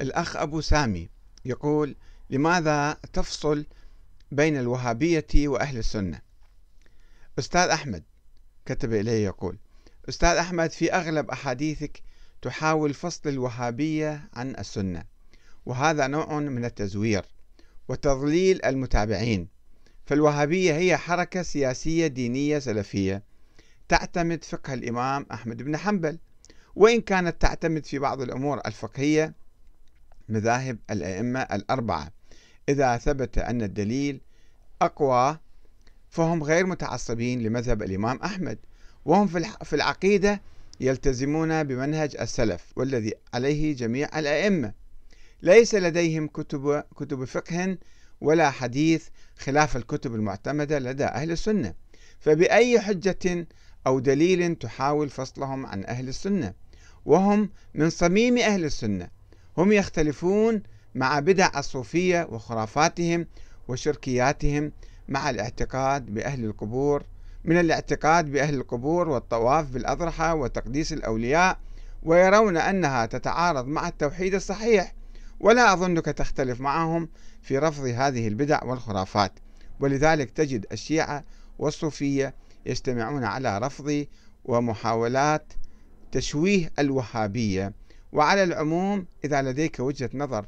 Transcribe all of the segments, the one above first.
الأخ أبو سامي يقول لماذا تفصل بين الوهابية وأهل السنة؟ أستاذ أحمد كتب إليه يقول أستاذ أحمد في أغلب أحاديثك تحاول فصل الوهابية عن السنة وهذا نوع من التزوير وتضليل المتابعين فالوهابية هي حركة سياسية دينية سلفية تعتمد فقه الإمام أحمد بن حنبل وإن كانت تعتمد في بعض الأمور الفقهية مذاهب الأئمة الأربعة. إذا ثبت أن الدليل أقوى فهم غير متعصبين لمذهب الإمام أحمد وهم في العقيدة يلتزمون بمنهج السلف والذي عليه جميع الأئمة. ليس لديهم كتب كتب فقه ولا حديث خلاف الكتب المعتمدة لدى أهل السنة. فبأي حجة أو دليل تحاول فصلهم عن أهل السنة؟ وهم من صميم أهل السنة. هم يختلفون مع بدع الصوفية وخرافاتهم وشركياتهم مع الاعتقاد بأهل القبور من الاعتقاد بأهل القبور والطواف بالأضرحة وتقديس الأولياء ويرون أنها تتعارض مع التوحيد الصحيح. ولا أظنك تختلف معهم في رفض هذه البدع والخرافات. ولذلك تجد الشيعة والصوفية يجتمعون على رفض ومحاولات تشويه الوهابية. وعلى العموم إذا لديك وجهة نظر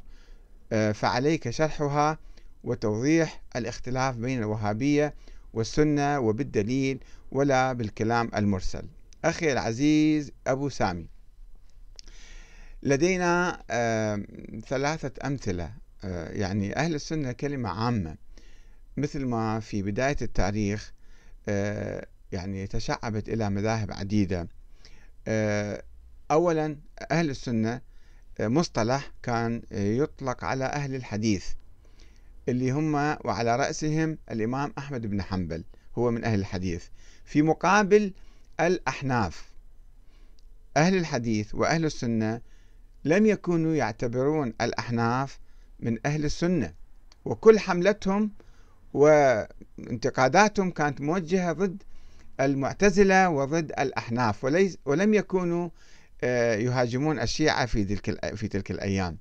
آه، فعليك شرحها وتوضيح الاختلاف بين الوهابية والسنة وبالدليل ولا بالكلام المرسل. أخي العزيز أبو سامي لدينا آه، ثلاثة أمثلة آه، يعني أهل السنة كلمة عامة مثل ما في بداية التاريخ يعني تشعبت إلى مذاهب عديدة. أولا أهل السنة آه، مصطلح كان آه، يطلق على أهل الحديث اللي هم وعلى رأسهم الإمام أحمد بن حنبل هو من أهل الحديث. في مقابل الأحناف أهل الحديث وأهل السنة لم يكونوا يعتبرون الأحناف من أهل السنة. وكل حملتهم وانتقاداتهم كانت موجهة ضد المعتزلة وضد الأحناف ولم يكونوا يهاجمون الشيعة في تلك في تلك الأيام.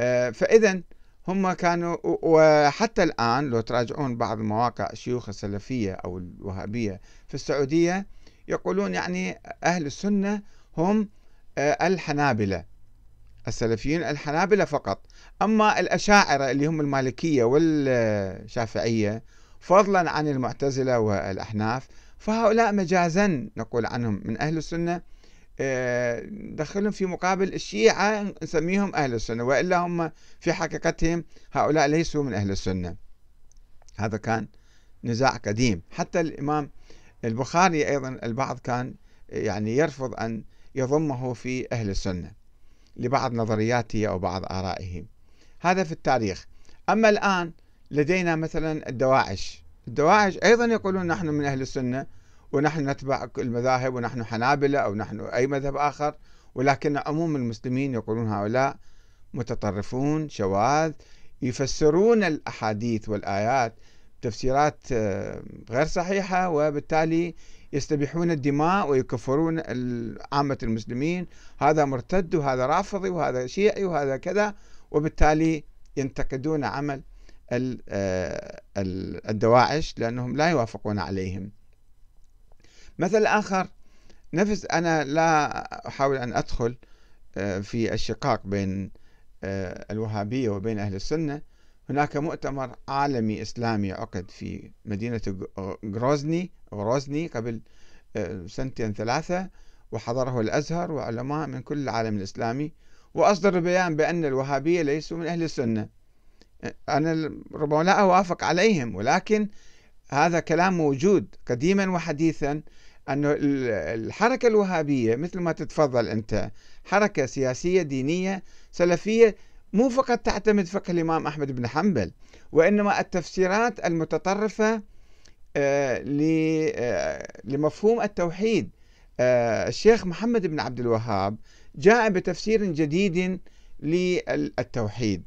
آه، فإذا هم كانوا وحتى الآن لو تراجعون بعض مواقع الشيوخ السلفية أو الوهابية في السعودية يقولون يعني أهل السنة هم آه، الحنابلة السلفيين الحنابلة فقط. أما الأشاعرة اللي هم المالكية والشافعية فضلا عن المعتزلة والأحناف فهؤلاء مجازا نقول عنهم من أهل السنة. آه، دخلهم في مقابل الشيعة نسميهم أهل السنة وإلا هم في حقيقتهم هؤلاء ليسوا من أهل السنة. هذا كان نزاع قديم. حتى الإمام البخاري أيضا البعض كان يعني يرفض أن يضمه في أهل السنة لبعض نظرياته أو بعض آرائه. هذا في التاريخ. أما الآن لدينا مثلا الدواعش. الدواعش أيضا يقولون نحن من أهل السنة ونحن نتبع المذاهب ونحن حنابلة أو نحن أي مذهب آخر ولكن عموم المسلمين يقولون هؤلاء متطرفون شواذ يفسرون الأحاديث والآيات تفسيرات آه، غير صحيحة وبالتالي يستبيحون الدماء ويكفرون عامة المسلمين. هذا مرتد وهذا رافضي وهذا شيعي وهذا كذا وبالتالي ينتقدون عمل آه، الدواعش لأنهم لا يوافقون عليهم. مثل آخر نفس أنا لا أحاول أن أدخل آه، في الشقاق بين آه، الوهابية وبين أهل السنة. هناك مؤتمر عالمي إسلامي عقد في مدينة غروزني غروزني قبل آه، سنتين ثلاثة وحضره الأزهر وعلماء من كل العالم الإسلامي. وأصدر بيان بأن الوهابية ليسوا من أهل السنة. أنا ربما لا أوافق عليهم ولكن هذا كلام موجود قديما وحديثا أن الحركة الوهابية مثل ما تتفضل أنت حركة سياسية دينية سلفية مو فقط تعتمد فقه الإمام أحمد بن حنبل وإنما التفسيرات المتطرفة آه، آه، لمفهوم التوحيد. آه، الشيخ محمد بن عبد الوهاب جاء بتفسير جديد للتوحيد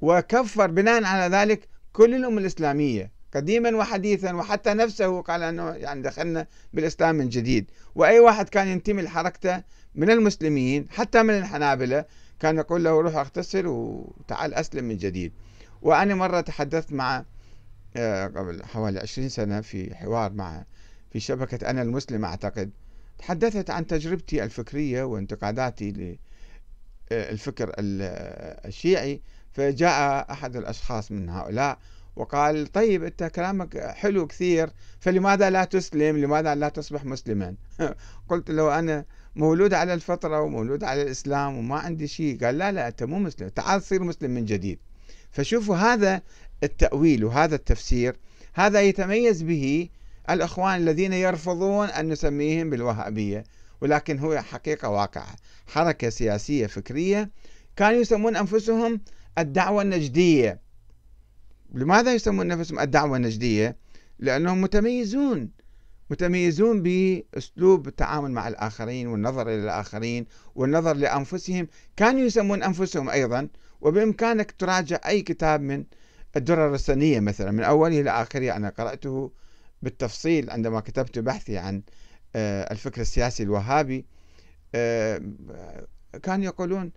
وكفر بناء على ذلك كل الأمة الإسلامية. قديما وحديثا وحتى نفسه قال أنه يعني دخلنا بالإسلام من جديد. وأي واحد كان ينتمي لحركته من المسلمين حتى من الحنابلة كان يقول له روح اغتسل وتعال أسلم من جديد. وأنا مرة تحدثت مع آه، قبل حوالي عشرين سنة في حوار مع في شبكة أنا المسلم أعتقد. تحدثت عن تجربتي الفكرية وانتقاداتي للفكر الشيعي. فجاء أحد الأشخاص من هؤلاء وقال طيب أنت كلامك حلو كثير فلماذا لا تسلم؟ لماذا لا تصبح مسلما؟ قلت له أنا مولود على الفطرة ومولود على الإسلام وما عندي شيء. قال لا لا أنت مو مسلم تعال صير مسلم من جديد. فشوفوا هذا التأويل وهذا التفسير هذا يتميز به الأخوان الذين يرفضون أن نسميهم بالوهابية ولكن هو حقيقة واقعة حركة سياسية فكرية. كانوا يسمون أنفسهم الدعوة النجدية. لماذا يسمون نفسهم الدعوة النجدية؟ لأنهم متميزون متميزون بأسلوب التعامل مع الآخرين والنظر إلى الآخرين والنظر لأنفسهم. كانوا يسمون أنفسهم أيضا وبإمكانك تراجع أي كتاب من الدرر السنية مثلا من أوله إلى آخره. أنا قرأته بالتفصيل عندما كتبت بحثي عن آه، الفكر السياسي الوهابي. آه، كانوا يقولون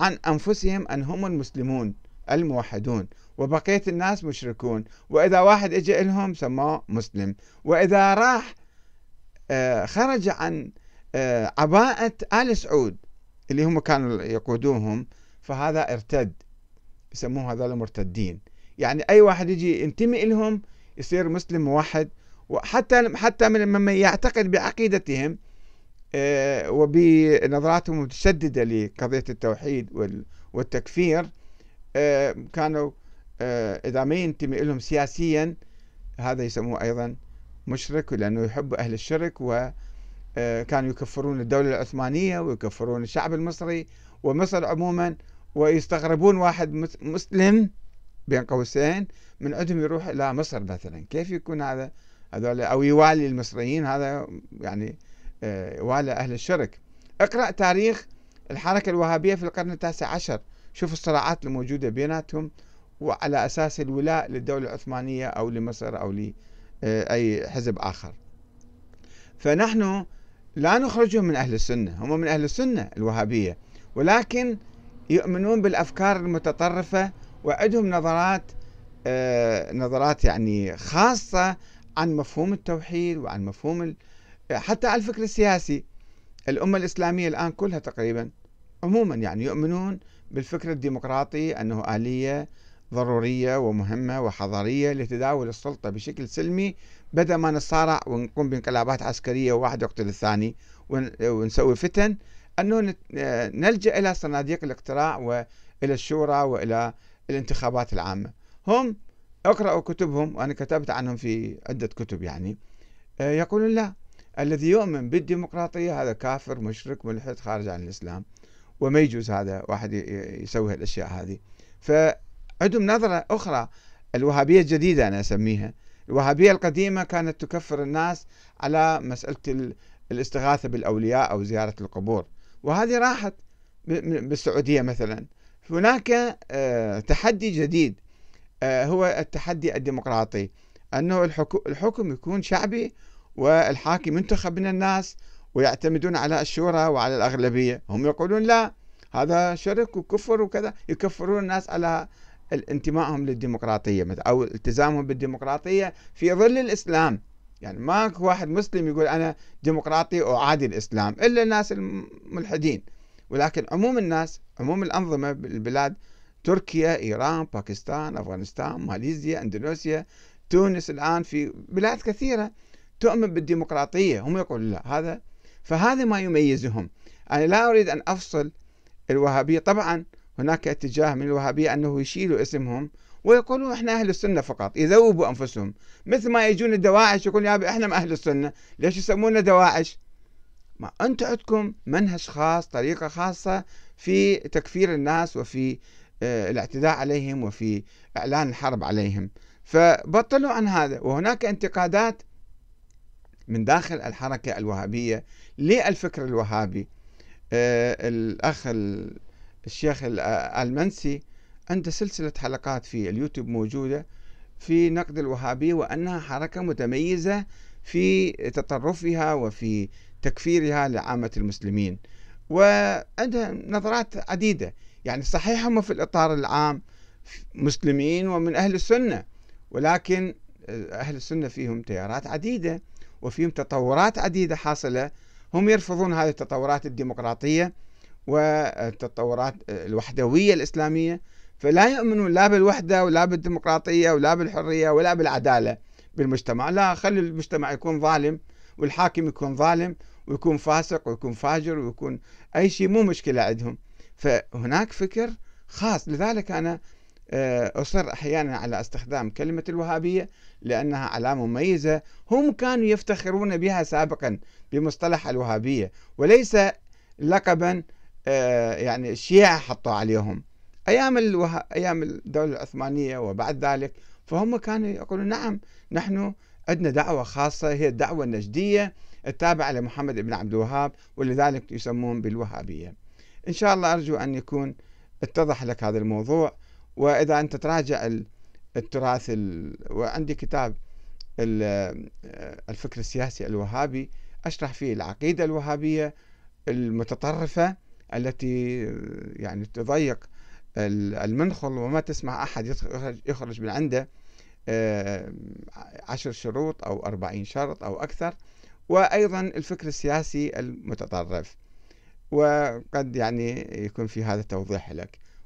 عن أنفسهم أن هم المسلمون. الموحدون وبقية الناس مشركون. وإذا واحد اجى لهم سماه مسلم. وإذا راح آه، خرج عن آه، عباءة آل سعود اللي هم كانوا يقودوهم فهذا ارتد. يسموه هذول مرتدين. يعني أي واحد يجي ينتمي لهم يصير مسلم موحد. وحتى حتى من ممن يعتقد بعقيدتهم آه، وبنظراتهم المتشددة لقضية التوحيد والتكفير كانوا آه، إذا ما ينتمي لهم سياسيا هذا يسموه أيضا مشرك لأنه يحب أهل الشرك وكانوا آه، يكفرون الدولة العثمانية ويكفرون الشعب المصري ومصر عموما ويستغربون واحد مسلم بين قوسين من عندهم يروح إلى مصر مثلا. كيف يكون هذا؟ هذول أو يوالي المصريين هذا يعني آه، يوالي أهل الشرك. اقرأ تاريخ الحركة الوهابية في القرن التاسع عشر. شوف الصراعات الموجودة بيناتهم وعلى أساس الولاء للدولة العثمانية أو لمصر أو لأي حزب آخر. فنحن لا نخرجهم من أهل السنة هم من أهل السنة الوهابية ولكن يؤمنون بالأفكار المتطرفة وعندهم نظرات آه، نظرات يعني خاصة عن مفهوم التوحيد وعن مفهوم حتى على الفكر السياسي. الأمة الإسلامية الآن كلها تقريبا عموما يعني يؤمنون بالفكر الديمقراطي أنه آلية ضرورية ومهمة وحضارية لتداول السلطة بشكل سلمي بدل ما نتصارع ونقوم بانقلابات عسكرية وواحد يقتل الثاني ونسوي فتن أنه نلجأ إلى صناديق الاقتراع وإلى الشورى وإلى الانتخابات العامة. هم اقرأوا كتبهم وأنا كتبت عنهم في عدة كتب يعني. آه، يقولون لا الذي يؤمن بالديمقراطية هذا كافر مشرك ملحد خارج عن الإسلام. وما يجوز هذا واحد يسوي الأشياء هذه. ف عندهم نظرة أخرى الوهابية الجديدة أنا أسميها. الوهابية القديمة كانت تكفر الناس على مسألة الاستغاثة بالأولياء أو زيارة القبور. وهذه راحت بالسعودية مثلا. هناك آه، تحدي جديد آه، هو التحدي الديمقراطي. أنه الحكم يكون شعبي والحاكم ينتخب من الناس ويعتمدون على الشورى وعلى الأغلبية. هم يقولون لا هذا شرك وكفر وكذا. يكفرون الناس على انتمائهم للديمقراطية أو التزامهم بالديمقراطية في ظل الإسلام. يعني ماكو واحد مسلم يقول أنا ديمقراطي أعادي الإسلام إلا الناس الملحدين ولكن عموم الناس عموم الأنظمة بالبلاد تركيا إيران باكستان أفغانستان ماليزيا أندونيسيا تونس الآن في بلاد كثيرة تؤمن بالديمقراطية. هم يقولون لا هذا فهذا ما يميزهم. أنا لا أريد أن أفصل الوهابية. طبعا هناك اتجاه من الوهابية أنه يشيلوا اسمهم ويقولون إحنا أهل السنة فقط يذوبوا أنفسهم. مثل ما يجون الدواعش يقول يا إحنا أهل السنة. ليش يسمونا دواعش؟ ما أنتم عندكم منهج خاص طريقة خاصة في تكفير الناس وفي آه، الاعتداء عليهم وفي إعلان الحرب عليهم. فبطلوا عن هذا. وهناك انتقادات من داخل الحركة الوهابية للفكر الوهابي. آه، الأخ الشيخ المنسي عنده سلسلة حلقات في اليوتيوب موجودة في نقد الوهابية وأنها حركة متميزة في تطرفها وفي تكفيرها لعامة المسلمين. وعندها نظرات عديدة يعني صحيح هم في الإطار العام مسلمين ومن أهل السنة ولكن أهل السنة فيهم تيارات عديدة. وفيهم تطورات عديدة حاصلة. هم يرفضون هذه التطورات الديمقراطية والتطورات الوحدوية الإسلامية. فلا يؤمنون لا بالوحدة ولا بالديمقراطية ولا بالحرية ولا بالعدالة بالمجتمع. لا خلي المجتمع يكون ظالم والحاكم يكون ظالم ويكون فاسق ويكون فاجر ويكون أي شيء مو مشكلة عندهم. فهناك فكر خاص. لذلك أنا أصر أحيانا على استخدام كلمة الوهابية لأنها علامة مميزة. هم كانوا يفتخرون بها سابقا بمصطلح الوهابية وليس لقبا آه، يعني الشيعة حطوا عليهم. أيام الوه... أيام الدولة العثمانية وبعد ذلك فهم كانوا يقولون نعم نحن عندنا دعوة خاصة هي الدعوة النجدية التابعة لمحمد بن عبد الوهاب ولذلك يسمون بالوهابية. إن شاء الله أرجو أن يكون اتضح لك هذا الموضوع. وإذا أنت تراجع التراث ال... وعندي كتاب الفكر السياسي الوهابي أشرح فيه العقيدة الوهابية المتطرفة التي يعني تضيق المنخل وما تسمع أحد يخرج من عنده آه، عشر شروط أو أربعين شرط أو أكثر وأيضا الفكر السياسي المتطرف. وقد يعني يكون في هذا توضيح لك.